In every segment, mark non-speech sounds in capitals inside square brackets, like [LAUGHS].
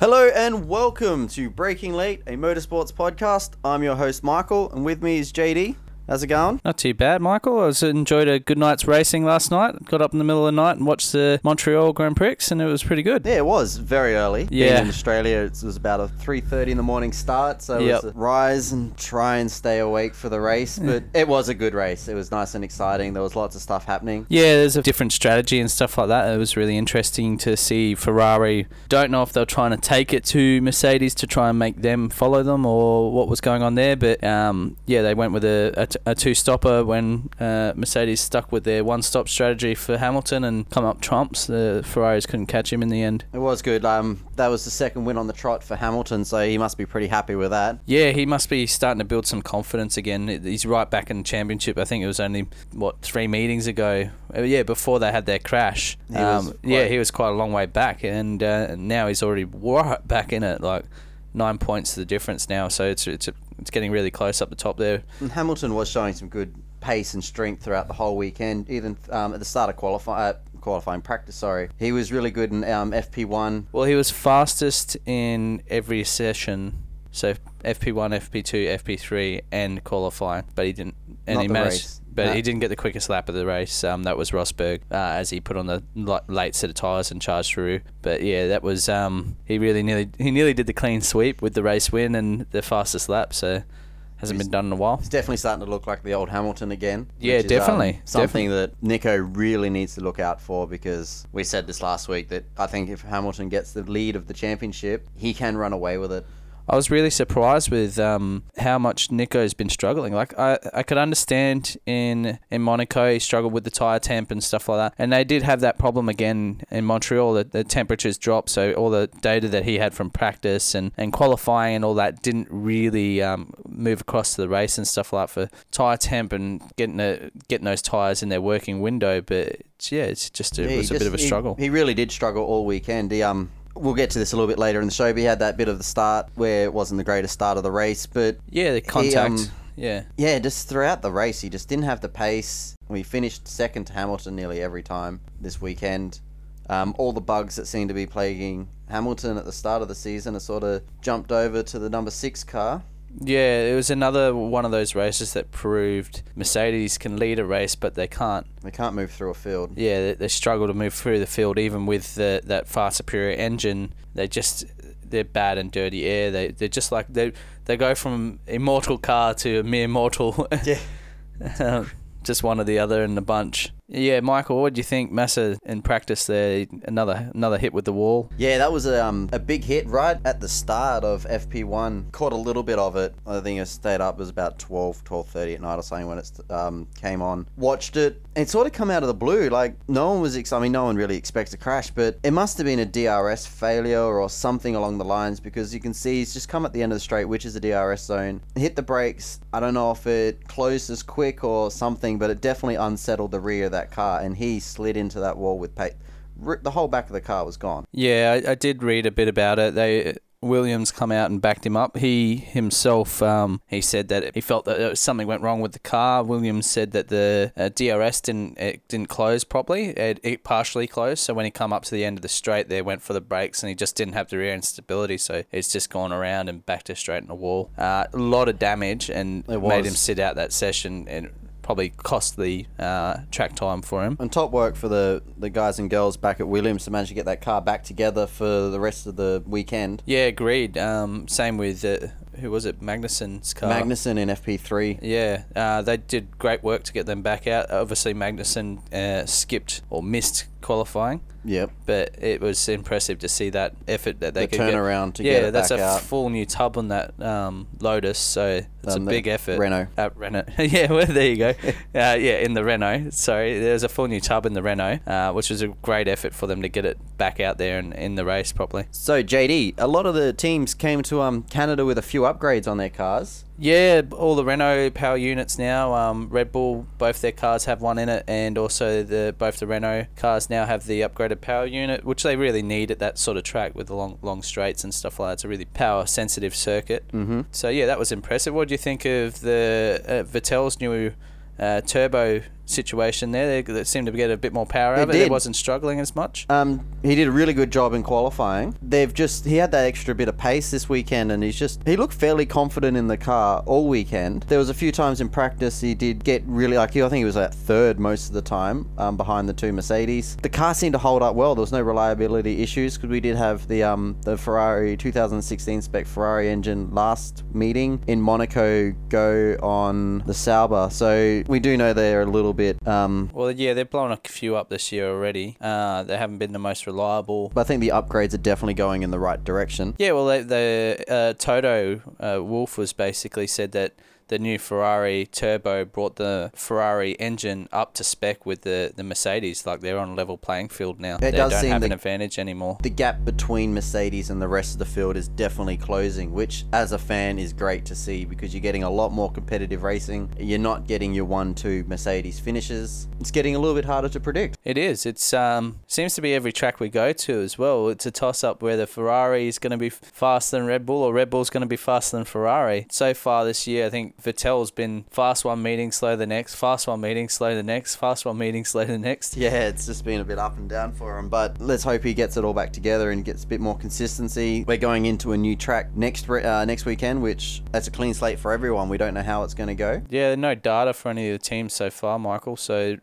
Hello and welcome to Braking Late, a motorsports podcast. I'm your host Michael, and with me is JD. How's it going? Not too bad, Michael. I was enjoyed a good night's racing last night. Got up in the middle of the night and watched the Montreal Grand Prix, and it was pretty good. Yeah, it was very early. Being Yeah. in Australia, it was about a 3:30 in the morning start, so it Yep. rise and try and stay awake for the race. But it was a good race. It was nice and exciting. There was lots of stuff happening. Yeah, there's a different strategy and stuff like that. It was really interesting to see Ferrari. Don't know if they're trying to take it to Mercedes to try and make them follow them or what was going on there, but um, yeah, they went with a, a, t- a two-stopper when uh, Mercedes stuck with their one-stop strategy for Hamilton and come up trumps. The Ferraris couldn't catch him in the end. It was good. Um, that was the second win on the trot for Hamilton, so he must be pretty happy with that. Yeah, he must be starting to build some confidence again. He's right back in the championship. I think it was only what three meetings ago. Uh, yeah, before they had their crash. He Um, yeah, he was quite a long way back, and uh, now he's already right back in it. Like nine points to the difference now. So it's it's it's getting really close up the top there. And Hamilton was showing some good pace and strength throughout the whole weekend. Even um, at the start of qualify, uh, qualifying practice, sorry, he was really good in um, FP1. Well, he was fastest in every session. So FP1, FP2, FP3, and qualifying, but he didn't. And Not he the managed, race. But No. he didn't get the quickest lap of the race. Um, that was Rosberg uh, as he put on the late set of tires and charged through. But yeah, that was um, he really nearly he nearly did the clean sweep with the race win and the fastest lap. So hasn't He's- been done in a while. It's definitely starting to look like the old Hamilton again. Yeah, is, um, definitely, something that Nico really needs to look out for because we said this last week that I think if Hamilton gets the lead of the championship, he can run away with it. I was really surprised with um, how much Nico's been struggling. Like I, I could understand in in Monaco he struggled with the tire temp and stuff like that, and they did have that problem again in Montreal. That the temperatures dropped, so all the data that he had from practice and, and qualifying and all that didn't really um, move across to the race and stuff like that for tire temp and getting the, getting those tires in their working window. But it's, yeah, it's just a, Yeah, it he was a just- bit of a he- struggle. He, really did struggle all weekend. He, um, we'll get to this a little bit later in the show, but he had that bit of the start where it wasn't the greatest start of the race, but yeah, the contact. um, yeah. Yeah, just throughout the race, he just didn't have the pace. We finished second to Hamilton nearly every time this weekend. Um, all the bugs that seemed to be plaguing Hamilton at the start of the season are sort of jumped over to the number six car. Yeah, it was another one of those races that proved Mercedes can lead a race, but they can't. They can't move through a field. Yeah, they, they struggle to move through the field, even with the, that far superior engine. They just they're bad and dirty air. They they're just like they they go from immortal car to a mere mortal. [LAUGHS] Yeah. [LAUGHS] just one or the other in the bunch. Yeah, Michael, what do you think? Massa in practice there, another another hit with the wall. Yeah, that was a, um, a big hit right at the start of FP1. Caught a little bit of it. I think I stayed up. It was about 12, 12.30 at night or something when it um, came on. Watched it. It sort of come out of the blue. Like, no one was... Ex- I mean, no one really expects a crash, but it must have been a DRS failure or something along the lines because you can see he's just come at the end of the straight, which is a DRS zone. Hit the brakes. I don't know if it closed as quick or something, but it definitely unsettled the rear of that car, and he slid into that wall with... Pa- the whole back of the car was gone. Yeah, I, I did read a bit about it. They Williams come out and backed him up. He himself, um, he said that he felt that something went wrong with the car. Williams said that the uh, DRS didn't it didn't close properly. It, it partially closed. So when he come up to the end of the straight, there went for the brakes, and he just didn't have the rear end stability. So it's just gone around and backed her straight in the wall. Uh, a lot of damage, and It made was. him sit out that session and. Probably costly uh, track time for him. And top work for the, the guys and girls back at Williams to manage to get that car back together for the rest of the weekend. Yeah, agreed. Um, same with uh, who was it? Magnussen's car. Magnussen in FP3. Yeah, uh, they did great work to get them back out. Obviously, Magnussen uh, skipped or missed qualifying, Yep. but it was impressive to see that effort that they The could get. turnaround to yeah, get it that's back a out. full new tub on that um, Lotus, so it's Um, a big effort. Renault. Uh, Renault. [LAUGHS] yeah, well, there you go. [LAUGHS] uh, yeah, in the Renault. Sorry, there's a full new tub in the Renault, uh, which was a great effort for them to get it back out there and in the race properly. So JD, a lot of the teams came to um Canada with a few upgrades on their cars. Yeah, all the Renault power units now. Um, Red Bull, both their cars have one in it, and also the both the Renault cars now have the upgraded power unit, which they really need at that sort of track with the long long straights and stuff like that. It's a really power sensitive circuit. Mm-hmm. So yeah, that was impressive. What do you think of the uh, Vettel's new uh, turbo situation there. They, they seemed to get a bit more power out of it. did. It wasn't struggling as much. Um, he did a really good job in qualifying. They've just he had that extra bit of pace this weekend, and he's just he looked fairly confident in the car all weekend. There was a few times in practice he did get really like I think he was at third most of the time um, behind the two Mercedes. The car seemed to hold up well. There was no reliability issues because we did have the um the Ferrari 2016 spec Ferrari engine last meeting in Monaco go on the Sauber, so we do know they're a little bit um Well, yeah, they're blowing a few up this year already. Uh, they haven't been the most reliable. but I think the upgrades are definitely going in the right direction. Yeah, well, they, the uh, Toto uh, Wolff was basically said that the new Ferrari turbo brought the Ferrari engine up to spec with the, the Mercedes. Like they're on a level playing field now. they does don't seem have an advantage anymore. the gap between Mercedes and the rest of the field is definitely closing, which as a fan is great to see because you're getting a lot more competitive racing. You're not getting your one two Mercedes finishes. It's getting a little bit harder to predict. It is. It's um seems to be every track we go to as well. It's a toss up whether Ferrari is going to be faster than Red Bull or Red Bull's going to be faster than Ferrari. So far this year, I think Vettel's been fast one meeting, slow the next, fast one meeting, slow the next, fast one meeting, slow the next. Yeah, it's just been a bit up and down for him, but let's hope he gets it all back together and gets a bit more consistency. We're going into a new track next uh, next weekend, which that's a clean slate for everyone. We don't know how it's going to go. Yeah, no data for any of the teams so far, Michael. So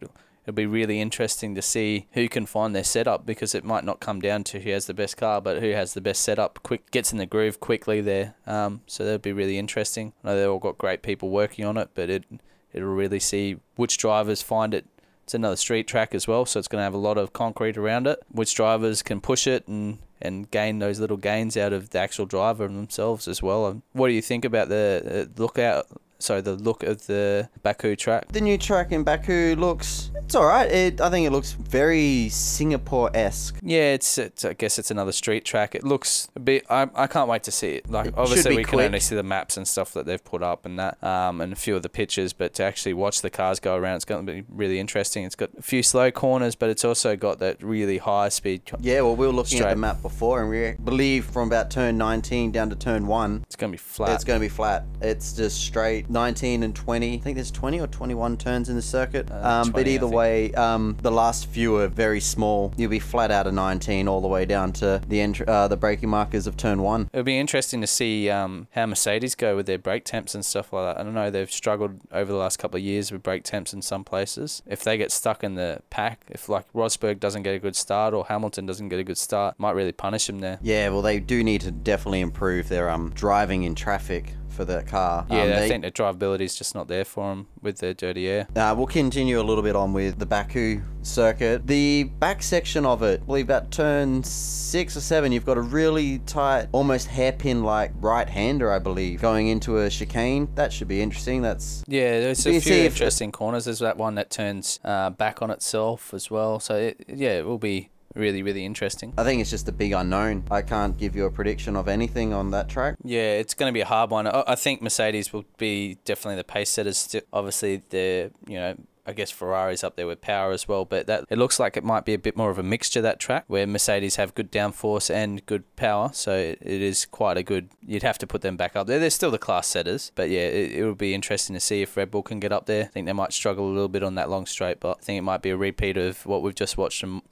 it'll be really interesting to see who can find their setup because it might not come down to who has the best car, but who has the best setup, quick gets in the groove quickly there. Um, so that'll be really interesting. I know they've all got great people working on it, but it it'll really see which drivers find it. It's another street track as well, so it's going to have a lot of concrete around it. Which drivers can push it and and gain those little gains out of the actual driver themselves as well. Um, What do you think about the uh, lookout? Sorry, the look of the Baku track. The new track in Baku looks it's all right. It, I think it looks very Singapore esque. Yeah, it's, it's I guess it's another street track. It looks a bit. I, I can't wait to see it. Like It obviously we can only see the maps and stuff that they've put up and that, um, and a few of the pictures. But to actually watch the cars go around, it's going to be really interesting. It's got a few slow corners, but it's also got that really high speed. Yeah, well, we were looking at the map before, and we believe from about turn 19 down to turn 1, It's going to be flat. it's going to be flat. It's just straight 19 and 20. I think there's 20 or 21 turns in the circuit. Uh, um, 20, but either way, um, the last few are very small. You'll be flat out of 19 all the way down to the entr- uh, the braking markers of turn 1. It'll be interesting to see um, how Mercedes go with their brake temps and stuff like that. I don't know, they've struggled over the last couple of years with brake temps in some places. If they get stuck in the pack, if like Rosberg doesn't get a good start or Hamilton doesn't get a good start, might really punish them there. Yeah, well, they do need to definitely improve their um, driving in traffic for the car. Yeah, Um, I think the drivability is just not there for them with their dirty air. Uh, we'll continue a little bit on with the Baku circuit. The back section of it, I believe about turn six or seven, you've got a really tight, almost hairpin like right hander, I believe, going into a chicane. That should be interesting. That's Yeah, there's a few interesting corners. There's that one that turns uh, back on itself as well. So it, yeah, it will be really, really interesting. I think it's just a big unknown. I can't give you a prediction of anything on that track. Yeah, it's going to be a hard one. I I think Mercedes will be definitely the pace setters. Obviously, the you know. I guess Ferrari's up there with power as well, but that it looks like it might be a bit more of a mixture that track where Mercedes have good downforce and good power, so it, it is quite a good. You'd have to put them back up there. They're still the class setters, but yeah, it, it would be interesting to see if Red Bull can get up there. I think they might struggle a little bit on that long straight, but I think it might be a repeat of what we've just watched from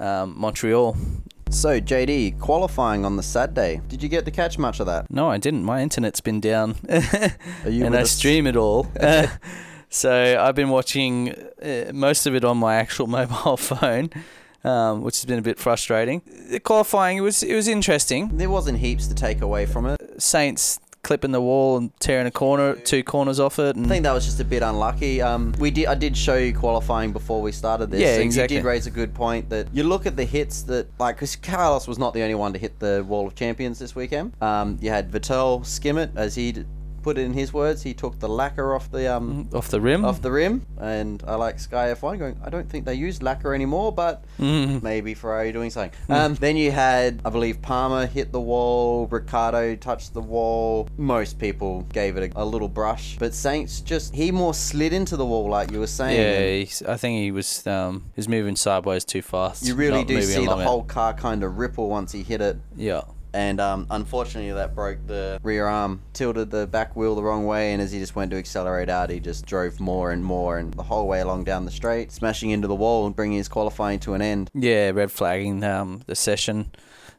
um, Montreal. So, JD, qualifying on the Saturday. Did you get to catch much of that? No, I didn't. My internet's been down. [LAUGHS] Are you and I stream it all. Uh, [LAUGHS] [LAUGHS] so I've been watching uh, most of it on my actual mobile phone, um, which has been a bit frustrating. The qualifying it was it was interesting. There wasn't heaps to take away from it. Sainz clipping the wall and tearing a corner, two corners off it, and I think that was just a bit unlucky. Um, we did. I did show you qualifying before we started this. Yeah, and exactly. You did raise a good point that you look at the hits that, like, because Carlos was not the only one to hit the wall of champions this weekend. Um, you had Vettel skim it, as he put it in his words. He took the lacquer off the um off the rim. off the rim, and I like Sky F1 going. I don't think they use lacquer anymore, but Mhm. maybe Ferrari doing something. Um, then you had, I believe, Palmer hit the wall, Ricciardo touched the wall. Most people gave it a, a little brush, but Sainz just he more slid into the wall, like you were saying. Yeah, he's, I think he was um, he was moving sideways too fast. you really do see the it. whole car kind of ripple once he hit it. Yeah. And um, unfortunately that broke the rear arm, tilted the back wheel the wrong way, and as he just went to accelerate out, he just drove more and more, and the whole way along down the straight, smashing into the wall and bringing his qualifying to an end. Yeah, red flagging um, the session.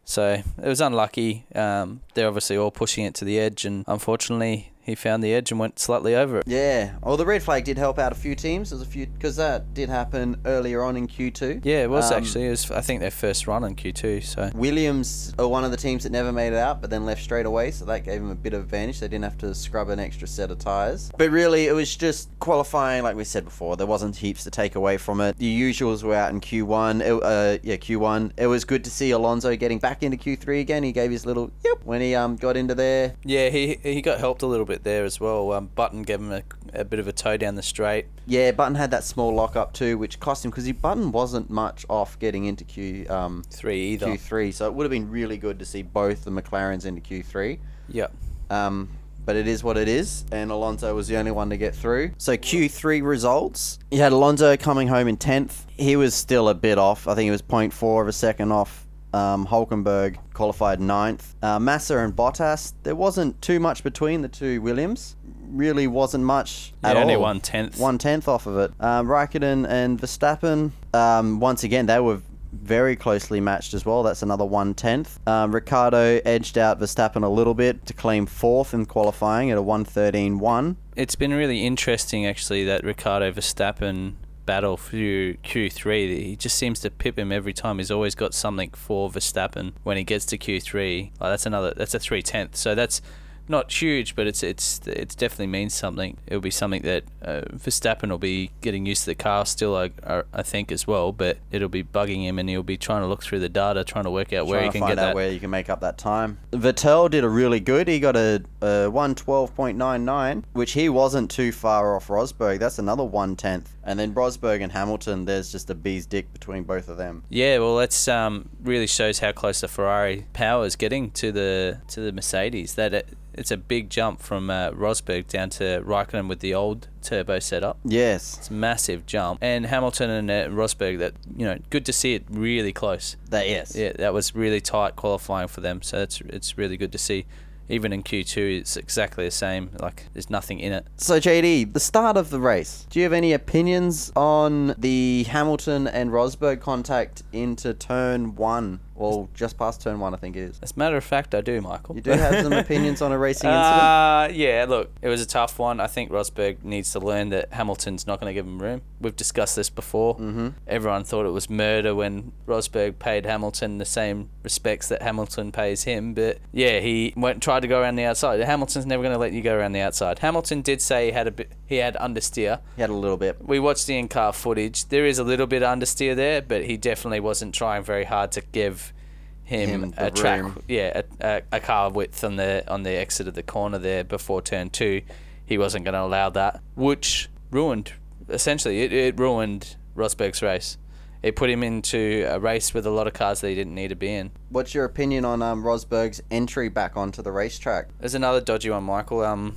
So it was unlucky. Um, they're obviously all pushing it to the edge, and unfortunately, he found the edge and went slightly over it. Yeah. Well, the red flag did help out a few teams. There's a few because that did happen earlier on in Q2. Yeah, it was Um, actually. It was, I think their first run in Q2. So Williams are one of the teams that never made it out, but then left straight away, so that gave them a bit of advantage. They didn't have to scrub an extra set of tires. But really, it was just qualifying, like we said before. There wasn't heaps to take away from it. The usuals were out in Q1. It, uh, yeah, Q1. It was good to see Alonso getting back into Q3 again. He gave his little yep when he um got into there. yeah, he he got helped a little bit there as well. Um, Button gave him a, a bit of a toe down the straight. Yeah, Button had that small lock up too, which cost him because he Button wasn't much off getting into Q um Three either. Q3. So it would have been really good to see both the McLarens into Q3. Yep. Um, but it is what it is, and Alonso was the only one to get through. So Q3 results, you had Alonso coming home in 10th. He was still a bit off. I think he was 0.4 of a second off. Um, Hulkenberg qualified ninth. Uh, Massa and Bottas, there wasn't too much between the two Williams. Really wasn't much Yeah, at only all. one tenth. One tenth off of it. Um, Raikkonen and Verstappen, um, once again, they were very closely matched as well. That's another one tenth. Um, Ricciardo edged out Verstappen a little bit to claim fourth in qualifying at a 113.1. It's been really interesting actually that Ricciardo Verstappen battle through Q3. He just seems to pip him every time. He's always got something for Verstappen when he gets to Q3. Like that's another. That's a three tenth. So that's not huge, but it's it's it's definitely means something. It'll be something that uh, Verstappen will be getting used to the car still, I, I, think as well. But it'll be bugging him, and he'll be trying to look through the data, trying to work out where he can find get out that. where you can make up that time. Vettel did a really good. He got a, a 112.99, which he wasn't too far off Rosberg. That's another one tenth. And then Rosberg and Hamilton, there's just a bee's dick between both of them. Yeah, well, that's um, really shows how close the Ferrari power is getting to the to the Mercedes. That it, it's a big jump from uh, Rosberg down to Raikkonen with the old turbo setup. Yes, It's a massive jump, and Hamilton and uh, Rosberg. That you know, good to see it really close. that yes. Yeah, that was really tight qualifying for them. So it's it's really good to see. Even in Q2, it's exactly the same. Like there's nothing in it. So JD, the start of the race. Do you have any opinions on the Hamilton and Rosberg contact into turn one? Well, just past turn one, I think it is. As a matter of fact, I do, Michael. You do have some [LAUGHS] opinions on a racing incident. Uh, yeah, look, it was a tough one. I think Rosberg needs to learn that Hamilton's not going to give him room. We've discussed this before. Mm-hmm. Everyone thought it was murder when Rosberg paid Hamilton the same respects that Hamilton pays him. But yeah, he went and tried to go around the outside. Hamilton's never going to let you go around the outside. Hamilton did say he had a bit, he had understeer. He had a little bit. We watched the in-car footage. There is a little bit of understeer there, but he definitely wasn't trying very hard to give him, Him a track, room. yeah, a, a, car width on the on the exit of the corner there before turn two. He wasn't going to allow that, which ruined essentially it, it ruined Rosberg's race. It put him into a race with a lot of cars that he didn't need to be in. What's your opinion on um, Rosberg's entry back onto the racetrack? There's another dodgy one, Michael. Um,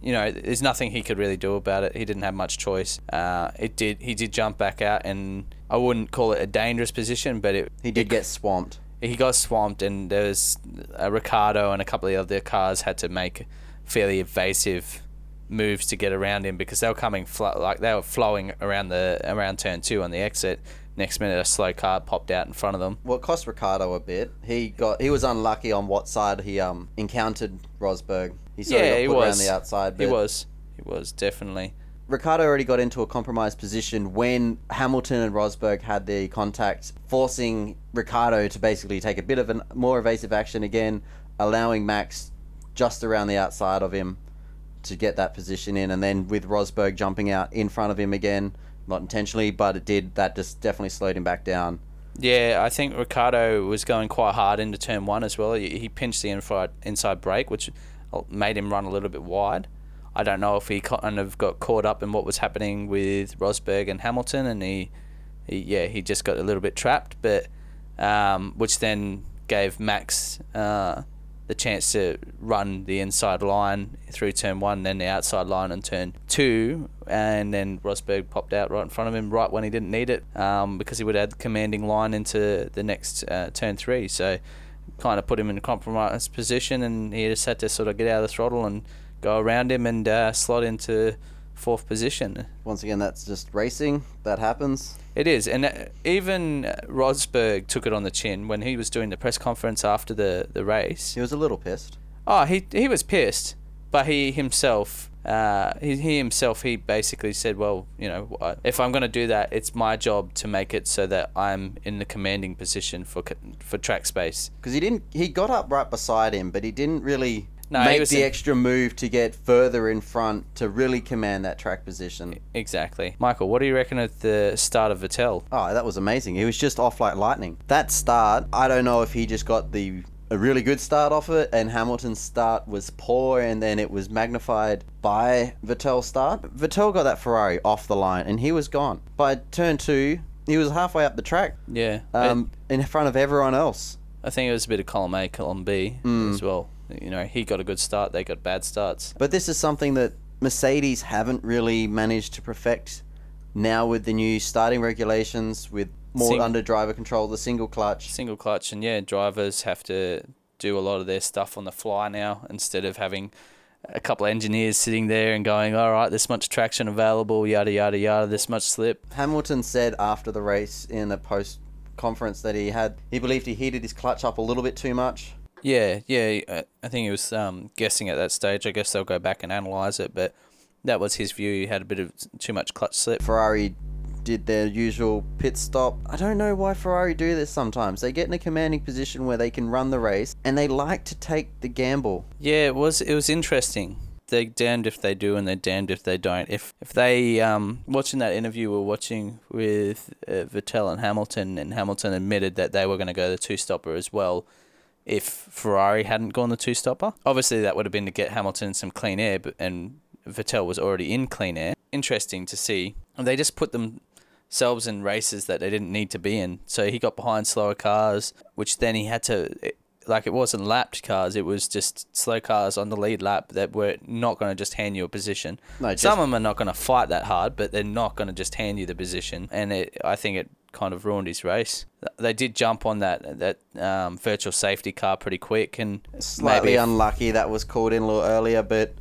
you know, there's nothing he could really do about it. He didn't have much choice. Uh, it did. He did jump back out, and I wouldn't call it a dangerous position, but it. He did get swamped. He got swamped, and there was uh, Ricciardo and a couple of other cars had to make fairly evasive moves to get around him because they were coming flo- like they were flowing around the around turn two on the exit. Next minute, a slow car popped out in front of them. Well, it cost Ricciardo a bit. He got he was unlucky on what side he um encountered Rosberg. He sort Yeah, of got he put around was. the outside. But He was, he was definitely. Ricciardo already got into a compromised position when Hamilton and Rosberg had the contact, forcing Ricciardo to basically take a bit of a more evasive action again, allowing Max just around the outside of him to get that position in, and then with Rosberg jumping out in front of him again, not intentionally, but it did. That just definitely slowed him back down. Yeah, I think Ricciardo was going quite hard into turn one as well. He, he pinched the inside inside brake, which made him run a little bit wide. I don't know if he kind of got caught up in what was happening with Rosberg and Hamilton, and he, he yeah, he just got a little bit trapped, but um, which then gave Max uh, the chance to run the inside line through turn one, then the outside line in turn two, and then Rosberg popped out right in front of him right when he didn't need it um, because he would add the commanding line into the next uh, turn three. So kind of put him in a compromised position, and he just had to sort of get out of the throttle and go around him and uh, slot into fourth position. Once again, that's just racing. That happens. It is, and uh, even Rosberg took it on the chin when he was doing the press conference after the, the race. He was a little pissed. Oh, he he was pissed, but he himself, uh, he, he himself, he basically said, well, you know, if I'm going to do that, it's my job to make it so that I'm in the commanding position for for track space. Because he didn't. He got up right beside him, but he didn't really No, make the in- extra move to get further in front to really command that track position. Exactly, Michael. What do you reckon at the start of Vettel? Oh, that was amazing. He was just off like lightning. That start, I don't know if he just got the a really good start off it and Hamilton's start was poor and then it was magnified by Vettel's start. Vettel got that Ferrari off the line and he was gone. By turn 2, he was halfway up the track Yeah, um, in front of everyone else. I think it was a bit of column A, column B Mm. as well. You know, he got a good start, they got bad starts. But this is something that Mercedes haven't really managed to perfect now with the new starting regulations with more Sing- under driver control, the single clutch. Single clutch, and yeah, drivers have to do a lot of their stuff on the fly now instead of having a couple of engineers sitting there and going, all right, this much traction available, yada, yada, yada, this much slip. Hamilton said after the race in a post conference that he had he believed he heated his clutch up a little bit too much. Yeah, yeah, uh, I think he was um, guessing at that stage. I guess they'll go back and analyse it, but that was his view. He had a bit of too much clutch slip. Ferrari did their usual pit stop. I don't know why Ferrari do this sometimes. They get in a commanding position where they can run the race and they like to take the gamble. Yeah, it was it was interesting. They're damned if they do, and they're damned if they don't. If if they um watching that interview we're watching with uh, Vettel and Hamilton, and Hamilton admitted that they were going to go the two stopper as well. If Ferrari hadn't gone the two stopper, obviously that would have been to get Hamilton some clean air, but, and Vettel was already in clean air. Interesting to see. They just put themselves in races that they didn't need to be in. So he got behind slower cars, which then he had to like it wasn't lapped cars, it was just slow cars on the lead lap that were not going to just hand you a position. No, just- Some of them are not going to fight that hard, but they're not going to just hand you the position. And it, I think it kind of ruined his race. They did jump on that that um, virtual safety car pretty quick, and Slightly maybe unlucky that was called in a little earlier, but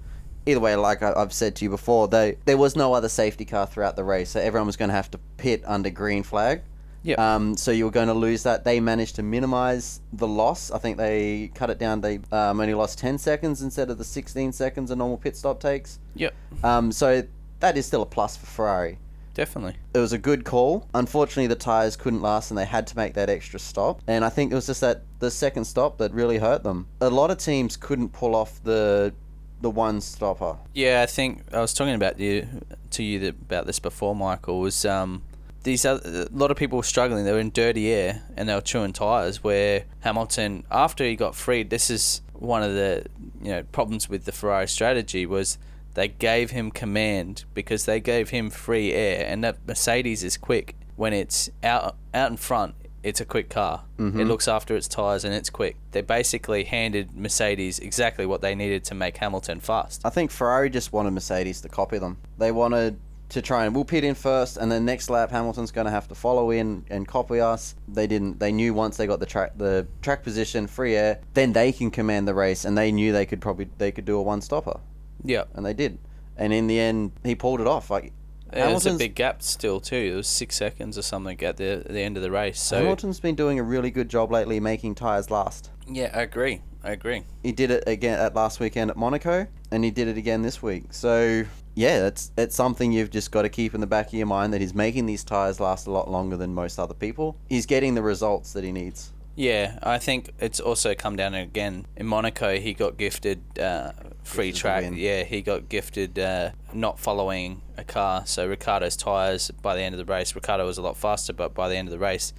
either way, like I've said to you before, they, there was no other safety car throughout the race, so everyone was going to have to pit under green flag. Yep. Um, so you were going to lose that. They managed to minimize the loss. I think they cut it down. They um, only lost 10 seconds instead of the 16 seconds a normal pit stop takes. Yep, Um, so that is still a plus for Ferrari. Definitely. It was a good call. Unfortunately, the tires couldn't last, and they had to make that extra stop. And I think it was just that the second stop that really hurt them. A lot of teams couldn't pull off the the one stopper. Yeah, I think I was talking about you to you about this before, Michael. Was um these other, a lot of people were struggling. They were in dirty air and they were chewing tires. Where Hamilton, after he got freed, this is one of the you know problems with the Ferrari strategy was they gave him command because they gave him free air, and that Mercedes is quick when it's out out in front. It's a quick car. Mm-hmm. It looks after its tires and it's quick. They basically handed Mercedes exactly what they needed to make Hamilton fast. I think Ferrari just wanted Mercedes to copy them. They wanted to try and we'll pit in first, and then next lap Hamilton's going to have to follow in and copy us. They didn't. They knew once they got the track the track position, free air, then they can command the race, and they knew they could probably they could do a one stopper, Yeah. and they did. And in the end, he pulled it off. Like Yeah, There's a Hamilton's- big gap still too. It was six seconds or something at the the end of the race. So Hamilton's been doing a really good job lately making tires last. yeah, I agree. I agree. He did it again at last weekend at Monaco, and he did it again this week. So yeah, it's it's something you've just got to keep in the back of your mind that he's making these tires last a lot longer than most other people. He's getting the results that he needs. Yeah, I think it's also come down again in Monaco. He got gifted uh, free Gifted track. Yeah, he got gifted uh, not following a car. So Ricciardo's tires by the end of the race, Ricciardo was a lot faster, but by the end of the race,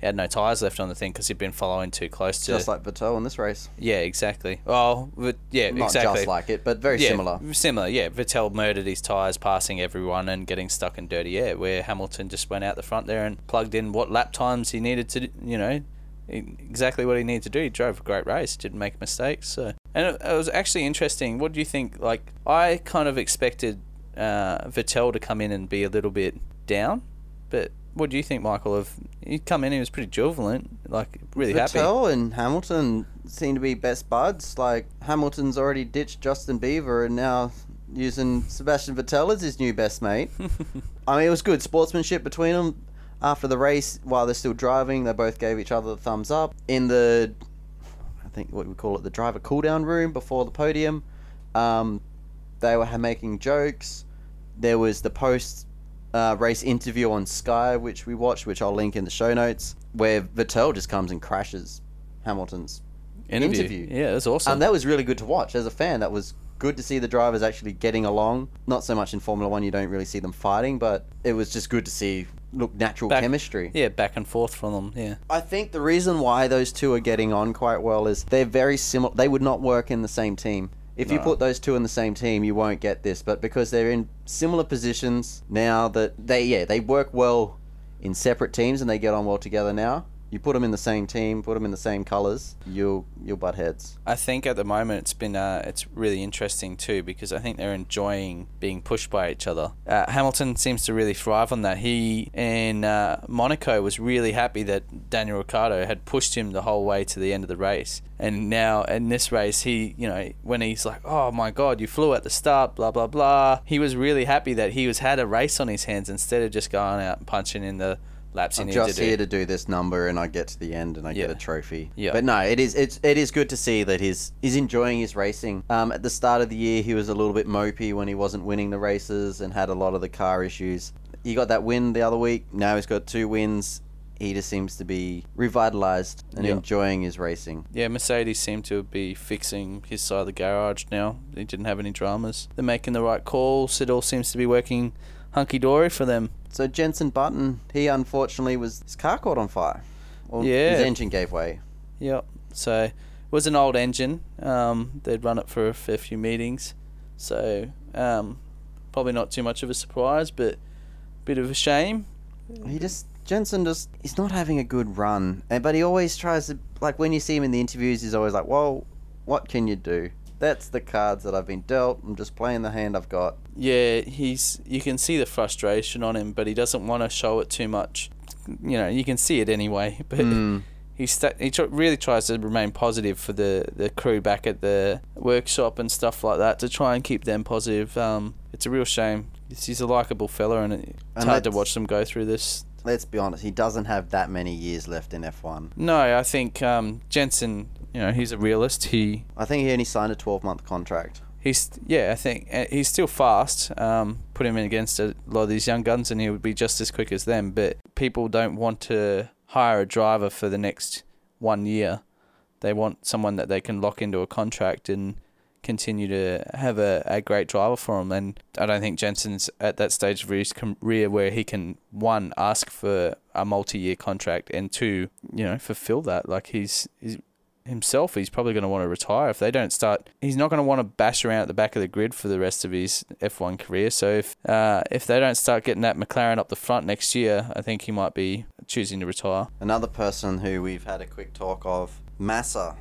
he had no tires left on the thing because he'd been following too close to. Just like Vettel in this race. yeah, exactly. Well, but yeah, Not exactly. just like it, but very yeah, similar. Similar, yeah. Vettel murdered his tyres, passing everyone and getting stuck in dirty air, where Hamilton just went out the front there and plugged in what lap times he needed to, you know, exactly what he needed to do. He drove a great race, didn't make mistakes. So, and it, it was actually interesting. What do you think? Like, I kind of expected uh, Vettel to come in and be a little bit down, but what do you think, Michael? Of he come in, he was pretty jubilant, like really happy. Vettel and Hamilton seem to be best buds. Like Hamilton's already ditched Justin Bieber and now using Sebastian Vettel as his new best mate. [LAUGHS] I mean, it was good sportsmanship between them. After the race, while they're still driving, they both gave each other the thumbs up. In the, I think what we call it, the driver cool down room before the podium, um, they were making jokes. There was the post uh, race interview on Sky, which we watched, which I'll link in the show notes, where Vettel just comes and crashes Hamilton's Interview. interview. Yeah, that's awesome. and that was really good to watch. As a fan, that was good to see the drivers actually getting along. Not so much in Formula One, you don't really see them fighting, but it was just good to see look natural Back- chemistry. yeah, back and forth from them. Yeah. I think the reason why those two are getting on quite well is they're very similar. They would not work in the same team. If you put those two in the same team, you won't get this. But because they're in similar positions now, that they yeah they work well in separate teams and they get on well together now. You put them in the same team, put them in the same colors, you'll you'll butt heads. I think at the moment it's been uh, it's really interesting too because I think they're enjoying being pushed by each other. Uh, Hamilton seems to really thrive on that. He in uh, Monaco was really happy that Daniel Ricciardo had pushed him the whole way to the end of the race, and now in this race he you know when he's like oh my god you flew at the start blah blah blah he was really happy that he was had a race on his hands instead of just going out and punching in the laps he I'm needed just to do. here to do this number, and I get to the end, and I get Yeah. a trophy. Yeah. But no, it is it's it is good to see that he's he's enjoying his racing. Um, at the start of the year, he was a little bit mopey when he wasn't winning the races and had a lot of the car issues. He got that win the other week. Now he's got two wins. He just seems to be revitalized and Yeah. enjoying his racing. Yeah, Mercedes seem to be fixing his side of the garage now. They didn't have any dramas. They're making the right calls. It all seems to be working hunky dory for them. So Jenson Button, he unfortunately was his car caught on fire. Well, Yeah. his engine gave way. Yep. So it was an old engine. Um, they'd run it for a fair few meetings. So um, probably not too much of a surprise, but bit of a shame. He just Jenson just he's not having a good run, and but he always tries to like when you see him in the interviews, he's always like, "Well, what can you do? That's the cards that I've been dealt. I'm just playing the hand I've got." Yeah, he's you can see the frustration on him, but he doesn't want to show it too much. You know, you can see it anyway, [LAUGHS] but Mm. he sta- he tr- really tries to remain positive for the, the crew back at the workshop and stuff like that to try and keep them positive. Um, it's a real shame. He's he's a likable fella, and it's And hard to watch them go through this. Let's be honest, he doesn't have that many years left in F1. No, I think um, Jenson, you know, he's a realist. He I think he only signed a 12 month contract. he's yeah, I think uh, he's still fast. Um, put him in against a lot of these young guns, and he would be just as quick as them. But people don't want to hire a driver for the next one year. They want someone that they can lock into a contract and continue to have a, a great driver for them. And I don't think Jenson's at that stage of his career where he can one ask for a multi-year contract and two, you know, fulfill that. Like he's he's himself, he's probably going to want to retire if they don't start. He's not going to want to bash around at the back of the grid for the rest of his F1 career. So if uh, if they don't start getting that McLaren up the front next year, I think he might be choosing to retire. Another person who we've had a quick talk of, Massa.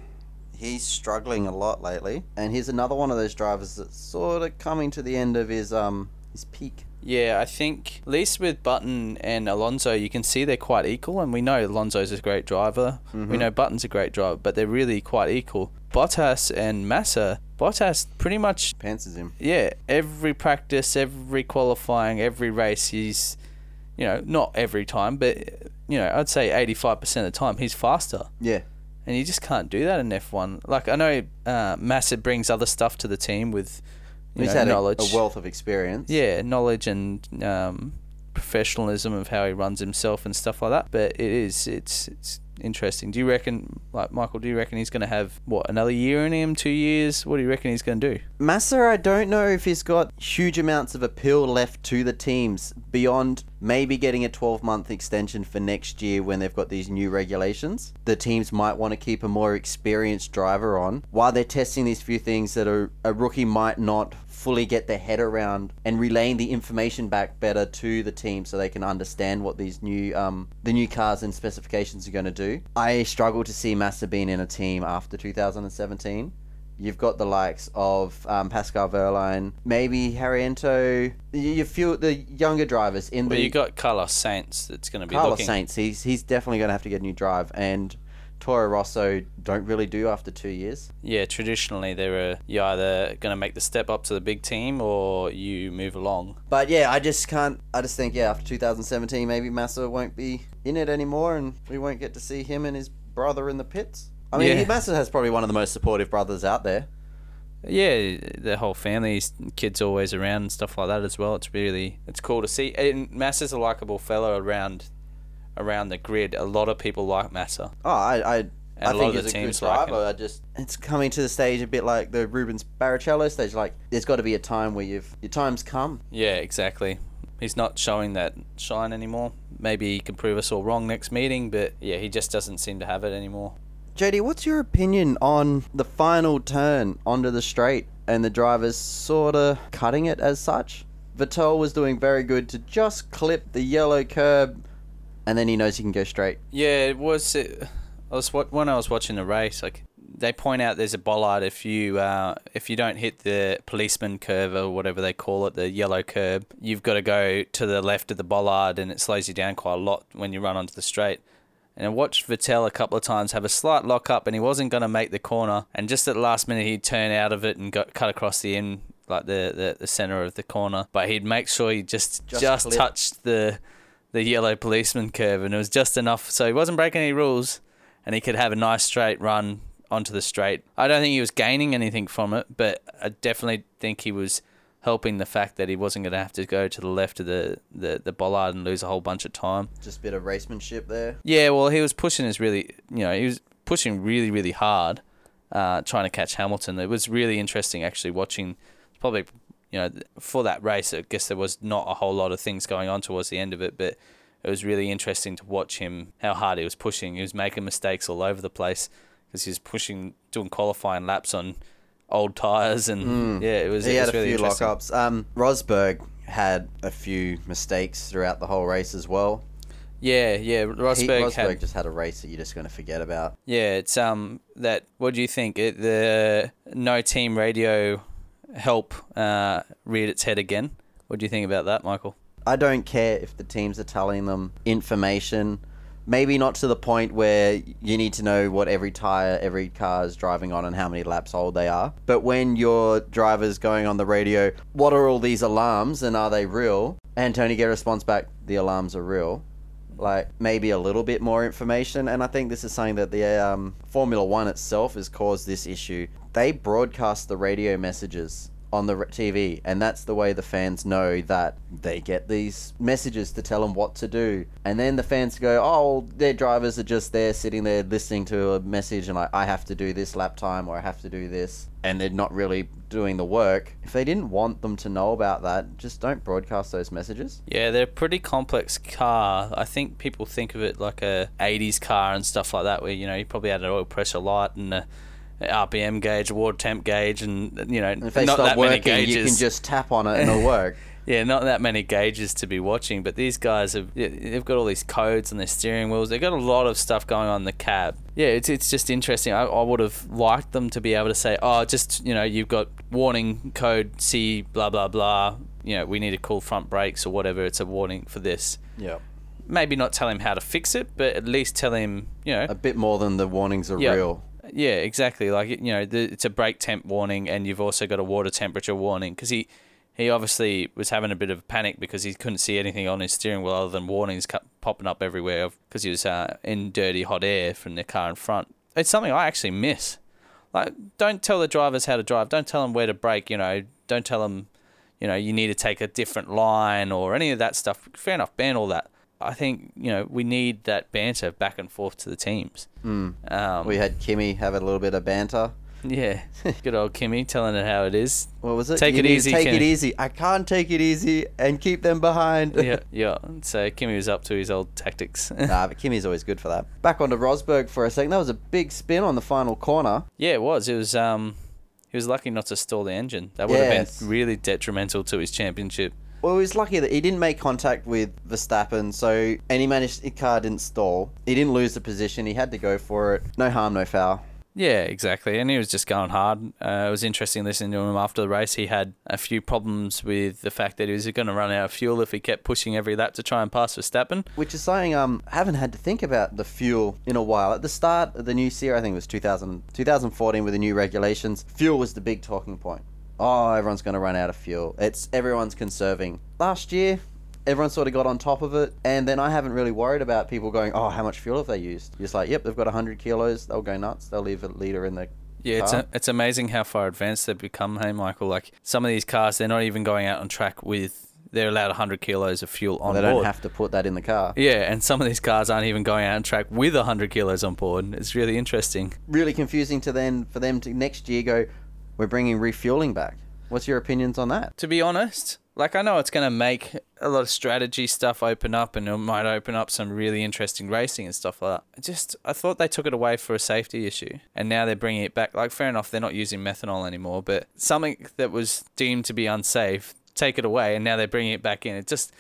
He's struggling a lot lately, and he's another one of those drivers that's sort of coming to the end of his um his peak. Yeah, I think at least with Button and Alonso, you can see they're quite equal, and we know Alonso's a great driver. We know Button's a great driver, but they're really quite equal. Bottas and Massa, Bottas pretty much Pantses him. yeah, every practice, every qualifying, every race, he's, you know, not every time, but, you know, I'd say 85% of the time, he's faster. Yeah. And you just can't do that in F1. Like, I know uh, Massa brings other stuff to the team with, He's know, had a, knowledge. a wealth of experience. yeah, knowledge and um, professionalism of how he runs himself and stuff like that. But it is, it's, it's interesting. Do you reckon, like, Michael, do you reckon he's going to have, what, another year in him, two years? What do you reckon he's going to do? Massa, I don't know if he's got huge amounts of appeal left to the teams beyond maybe getting a 12 month extension for next year when they've got these new regulations. The teams might want to keep a more experienced driver on while they're testing these few things that a, a rookie might not fully get their head around and relaying the information back better to the team so they can understand what these new um the new cars and specifications are going to do. I struggle to see Massa being in a team after 2017 You've got the likes of um, Pascal Wehrlein, maybe Haryanto. You, you feel the younger drivers in Well, the you got Carlos Sainz that's going to be Carlos looking. Sainz. He's he's definitely going to have to get a new drive, and Toro Rosso don't really do after two years. Yeah, traditionally they're a, you either going to make the step up to the big team or you move along. But yeah, I just can't. I just think yeah, after 2017, maybe Massa won't be in it anymore, and we won't get to see him and his brother in the pits. I mean, Yeah. Massa has probably one of the most supportive brothers out there. Yeah, the whole family, kids always around and stuff like that as well. It's really it's cool to see. And Massa's a likable fellow around around the grid. A lot of people like Massa. Oh, I I, And I a lot think of the he's a good teams like driver. I just it's coming to the stage a bit like the Rubens Barrichello stage. Like there's got to be a time where you've your time's come. Yeah, exactly. He's not showing that shine anymore. Maybe he can prove us all wrong next meeting, but yeah, he just doesn't seem to have it anymore. JD, what's your opinion on the final turn onto the straight and the drivers sort of cutting it as such? Vettel was doing very good to just clip the yellow curb, and then he knows he can go straight. Yeah, it was. It, I was wa- when I was watching the race. Like they point out, there's a bollard if you uh, if you don't hit the policeman curve or whatever they call it, the yellow curb. You've got to go to the left of the bollard, and it slows you down quite a lot when you run onto the straight. And I watched Vettel a couple of times have a slight lock up, and he wasn't going to make the corner. And just at the last minute, he'd turn out of it and got cut across the end, like the, the, the center of the corner. But he'd make sure he just Just just, touched the the yellow policeman curve, and it was just enough so he wasn't breaking any rules, and he could have a nice straight run onto the straight. I don't think he was gaining anything from it, but I definitely think he was helping the fact that he wasn't going to have to go to the left of the, the, the bollard and lose a whole bunch of time. Just a bit of racemanship there. Yeah, well, he was pushing his really, you know, he was pushing really, really hard, uh, trying to catch Hamilton. It was really interesting actually watching. Probably, you know, for that race, I guess there was not a whole lot of things going on towards the end of it, but it was really interesting to watch him how hard he was pushing. He was making mistakes all over the place because he was pushing, doing qualifying laps on old tires, and yeah, it was. He it had was a really few lockups. Um, Rosberg had a few mistakes throughout the whole race as well. Yeah, yeah. He, Rosberg, Rosberg had just had a race that you're just going to forget about. Yeah, it's um that. What do you think? It, the no team radio help uh, reared its head again. What do you think about that, Michael? I don't care if the teams are telling them information. Maybe not to the point where you need to know what every tire every car is driving on and how many laps old they are. But when your driver's going on the radio, what are all these alarms and are they real? And Tony get a response back, the alarms are real. Like maybe a little bit more information. And I think this is something that the um, Formula One itself has caused this issue. They broadcast the radio messages on the TV, and that's the way the fans know that they get these messages to tell them what to do. And then the fans go, "Oh, their drivers are just there, sitting there listening to a message, and like I have to do this lap time or I have to do this," and they're not really doing the work. If they didn't want them to know about that, just don't broadcast those messages. Yeah, they're a pretty complex car. I think people think of it like a 80s car and stuff like that, where you know you probably had an oil pressure light and RPM gauge, water temp gauge, and you know if they not stop that many gauges. you can just tap on it and it'll [LAUGHS] work. Yeah, not that many gauges to be watching, but these guys have they've got all these codes on their steering wheels. They've got a lot of stuff going on in the cab. Yeah, it's it's just interesting. I, I would have liked them to be able to say, oh, just you know, you've got warning code C, blah blah blah. You know, we need to call front brakes or whatever. It's a warning for this. Yeah. Maybe not tell him how to fix it, but at least tell him, you know, A bit more than the warnings are Yeah. real. Yeah, exactly. Like you know, the, it's a brake temp warning, and you've also got a water temperature warning because he he obviously was having a bit of panic because he couldn't see anything on his steering wheel other than warnings cu- popping up everywhere because he was uh, in dirty hot air from the car in front. It's something I actually miss. Like, don't tell the drivers how to drive. Don't tell them where to brake. You know, don't tell them, you know, you need to take a different line or any of that stuff. Fair enough, ban all that. I think you know we need that banter back and forth to the teams. Um, We had Kimi have a little bit of banter. yeah, [LAUGHS] good old Kimi telling it how it is. What was it? Take You it easy, Take it easy. I can't take it easy and keep them behind. yeah, [LAUGHS] yeah. So Kimi was up to his old tactics. nah, but Kimi's always good for that. Back onto Rosberg for a second. That was a big spin on the final corner. yeah, it was. It was. Um, he was lucky not to stall the engine. That would Yes. have been really detrimental to his championship. Well, he was lucky that he didn't make contact with Verstappen, so and he managed his car didn't stall. He didn't lose the position. He had to go for it. No harm, no foul. Yeah, exactly. And he was just going hard. Uh, it was interesting listening to him after the race. He had a few problems with the fact that he was going to run out of fuel if he kept pushing every lap to try and pass Verstappen. Which is something um, I haven't had to think about the fuel in a while. At the start of the new year, I think it was 2000, 2014 with the new regulations, fuel was the big talking point. Oh, everyone's going to run out of fuel. It's everyone's conserving. Last year, everyone sort of got on top of it, and then I haven't really worried about people going, "Oh, how much fuel have they used?" Just like, "Yep, they've got 100 kilos. They'll go nuts. They'll leave a liter in the Yeah, it's a, it's amazing how far advanced they've become. Hey, Michael. Like some of these cars, they're not even going out on track with. They're allowed 100 kilos of fuel on they board. don't have to put that in the car. yeah, and some of these cars aren't even going out on track with 100 kilos on board. It's really interesting. Really confusing to then for them to next year go, "We're bringing refueling back." What's your opinions on that? To be honest, like I know it's going to make a lot of strategy stuff open up, and it might open up some really interesting racing and stuff like that. I just I thought they took it away for a safety issue, and now they're bringing it back. Like fair enough, they're not using methanol anymore, but something that was deemed to be unsafe, take it away, and now they're bringing it back in. It just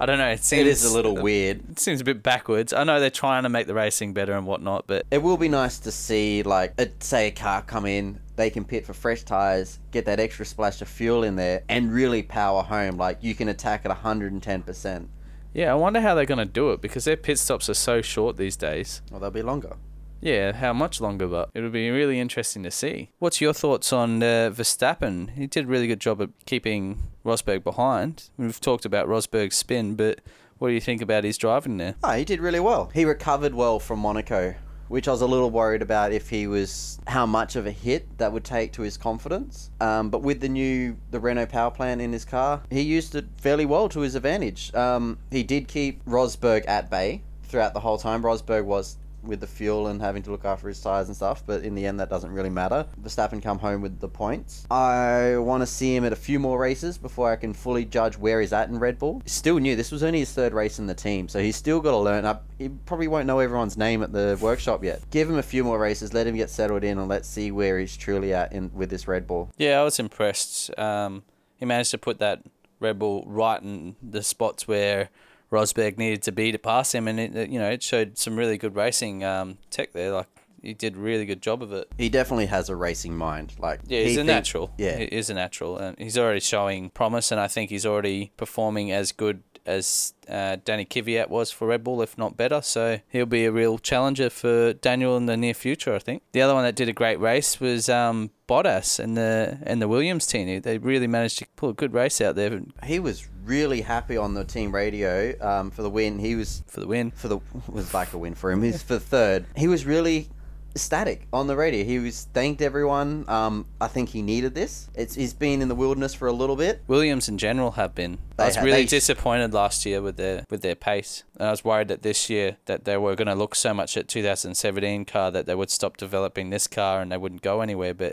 I don't know. It seems It is a little weird. It seems a bit backwards. I know they're trying to make the racing better and whatnot, but It will be nice to see, like, a, say a car come in, they can pit for fresh tires, get that extra splash of fuel in there, and really power home. Like, you can attack at 110%. yeah, I wonder how they're going to do it because their pit stops are so short these days. Well, they'll be longer. Yeah, how much longer, but it'll be really interesting to see. What's your thoughts on uh, Verstappen? He did a really good job of keeping Rosberg behind. We've talked about Rosberg's spin, but what do you think about his driving there? Oh, he did really well. He recovered well from Monaco, which I was a little worried about if he was how much of a hit that would take to his confidence. Um, but with the new the Renault power plant in his car, he used it fairly well to his advantage. Um, he did keep Rosberg at bay throughout the whole time. Rosberg was with the fuel and having to look after his tires and stuff, but in the end that doesn't really matter. Verstappen come home with the points. I want to see him at a few more races before I can fully judge where he's at in Red Bull. Still new. This was only his third race in the team, so he's still got to learn up. He probably won't know everyone's name at the workshop yet. Give him a few more races, let him get settled in, and let's see where he's truly at in with this Red Bull. Yeah, I was impressed. Um, he managed to put that Red Bull right in the spots where Rosberg needed to be to pass him, and it, you know it showed some really good racing um, tech there. Like he did a really good job of it. He definitely has a racing mind. Like Yeah, he he's a think- natural. Yeah, he is a natural, and he's already showing promise. And I think he's already performing as good as uh, Danny Kvyat was for Red Bull, if not better. So he'll be a real challenger for Daniel in the near future. I think the other one that did a great race was um, Bottas and the and the Williams team. They really managed to pull a good race out there he was really happy on the team radio um, for the win. He was for the win. for the [LAUGHS] was like a win for him. He's for third. He was really ecstatic on the radio. He was thanked everyone. Um, I think he needed this. It's he's been in the wilderness for a little bit. Williams in general have been. They I was ha- really they- disappointed last year with their with their pace, and I was worried that this year that they were going to look so much at 2017 car that they would stop developing this car and they wouldn't go anywhere. But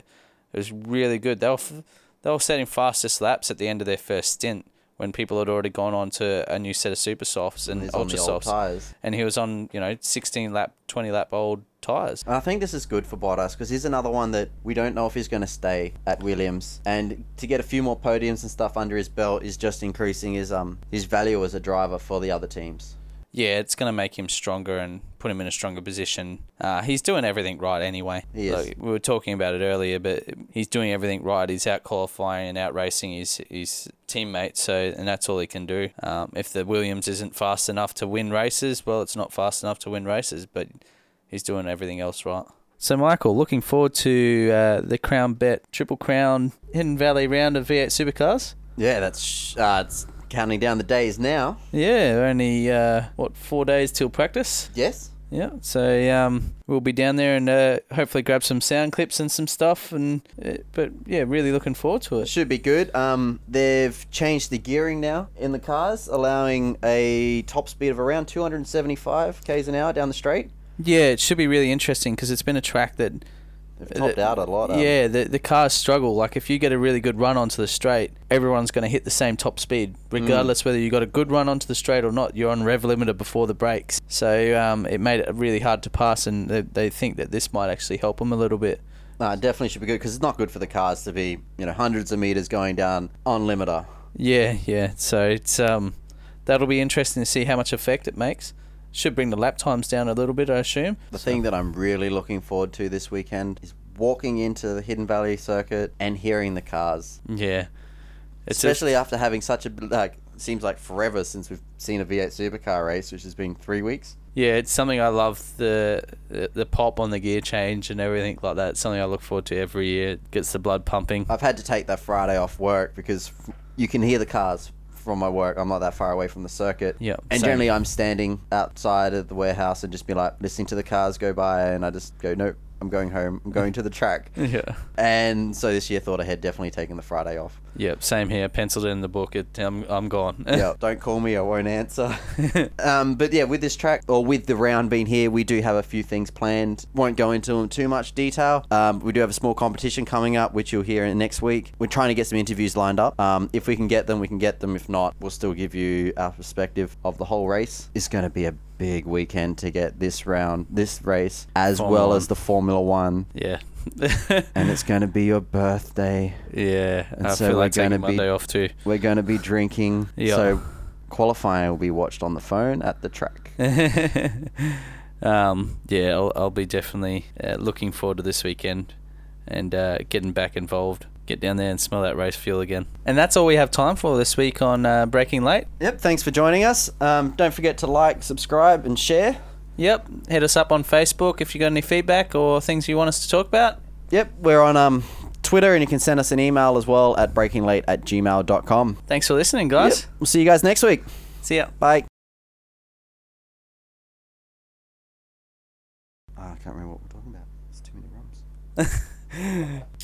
it was really good. They were f- they were setting fastest laps at the end of their first stint when people had already gone on to a new set of super softs and ultra softs, and he was on you know 16 lap, 20 lap old tires. I think this is good for Bottas because he's another one that we don't know if he's going to stay at Williams, and to get a few more podiums and stuff under his belt is just increasing his um his value as a driver for the other teams. Yeah, it's going to make him stronger and put him in a stronger position. Uh, he's doing everything right anyway. He. Like, we were talking about it earlier, but he's doing everything right. He's out qualifying and out racing his his teammates, so and that's all he can do. Um, if the Williams isn't fast enough to win races, well, it's not fast enough to win races, but he's doing everything else right. So, Michael, looking forward to uh, the Crown Bet Triple Crown Hidden Valley round of V8 Supercars. Yeah, that's uh, it's counting down the days now. Yeah, only uh, what four days till practice. Yes. Yeah, so um, we'll be down there and uh, hopefully grab some sound clips and some stuff. And uh, but yeah, really looking forward to it. Should be good. Um, they've changed the gearing now in the cars, allowing a top speed of around 275 k's an hour down the straight. Yeah, it should be really interesting because it's been a track that They've topped the- out a lot. yeah the the cars struggle. Like if you get a really good run onto the straight, everyone's going to hit the same top speed, regardless whether you got a good run onto the straight or not. You're on rev limiter before the brakes, so um, it made it really hard to pass. And they, they think that this might actually help them a little bit. No, it definitely should be good because it's not good for the cars to be, you know, hundreds of meters going down on limiter. Yeah, yeah. So it's um, that'll be interesting to see how much effect it makes. Should bring the lap times down a little bit, I assume. The thing that I'm really looking forward to this weekend is walking into the Hidden Valley circuit and hearing the cars. Yeah. It's Especially after having such a like seems like forever since we've seen a V8 supercar race, which has been three weeks. Yeah, it's something I love the, the the pop on the gear change and everything like that. It's something I look forward to every year. It gets the blood pumping. I've had to take that Friday off work because you can hear the cars from my work. I'm not that far away from the circuit. Yeah, And same. generally, I'm standing outside of the warehouse and just be like listening to the cars go by, and I just go, nope, I'm going home. I'm going to the track. [LAUGHS] Yeah. And so this year, thought I had definitely taken the Friday off. Yep, same here. Penciled in the book. It, I'm I'm gone. [LAUGHS] yeah, don't call me, I won't answer. [LAUGHS] um, but yeah, with this track or with the round being here, we do have a few things planned. Won't go into them too much detail. Um, we do have a small competition coming up, which you'll hear in next week. We're trying to get some interviews lined up. Um, if we can get them, we can get them. If not, we'll still give you our perspective of the whole race. It's going to be a big weekend to get this round, this race, as Formula well as the Formula One. yeah. [LAUGHS] And it's going to be your birthday. yeah. And I so feel we're like gonna be- Monday off too. We're going to be drinking. [LAUGHS] Yeah. So qualifying will be watched on the phone at the track. [LAUGHS] um, yeah, I'll, I'll be definitely uh, looking forward to this weekend and uh, getting back involved. Get down there and smell that race fuel again. And that's all we have time for this week on uh, Braking Late. Yep, thanks for joining us. Um, don't forget to like, subscribe, and share. Yep, hit us up on Facebook if you got any feedback or things you want us to talk about. Yep, we're on um, Twitter, and you can send us an email as well at brakinglate at gmail.com. Thanks for listening, guys. Yep, we'll see you guys next week. See ya. Bye. Ah, I can't remember what we're talking about. It's too many rums. [LAUGHS]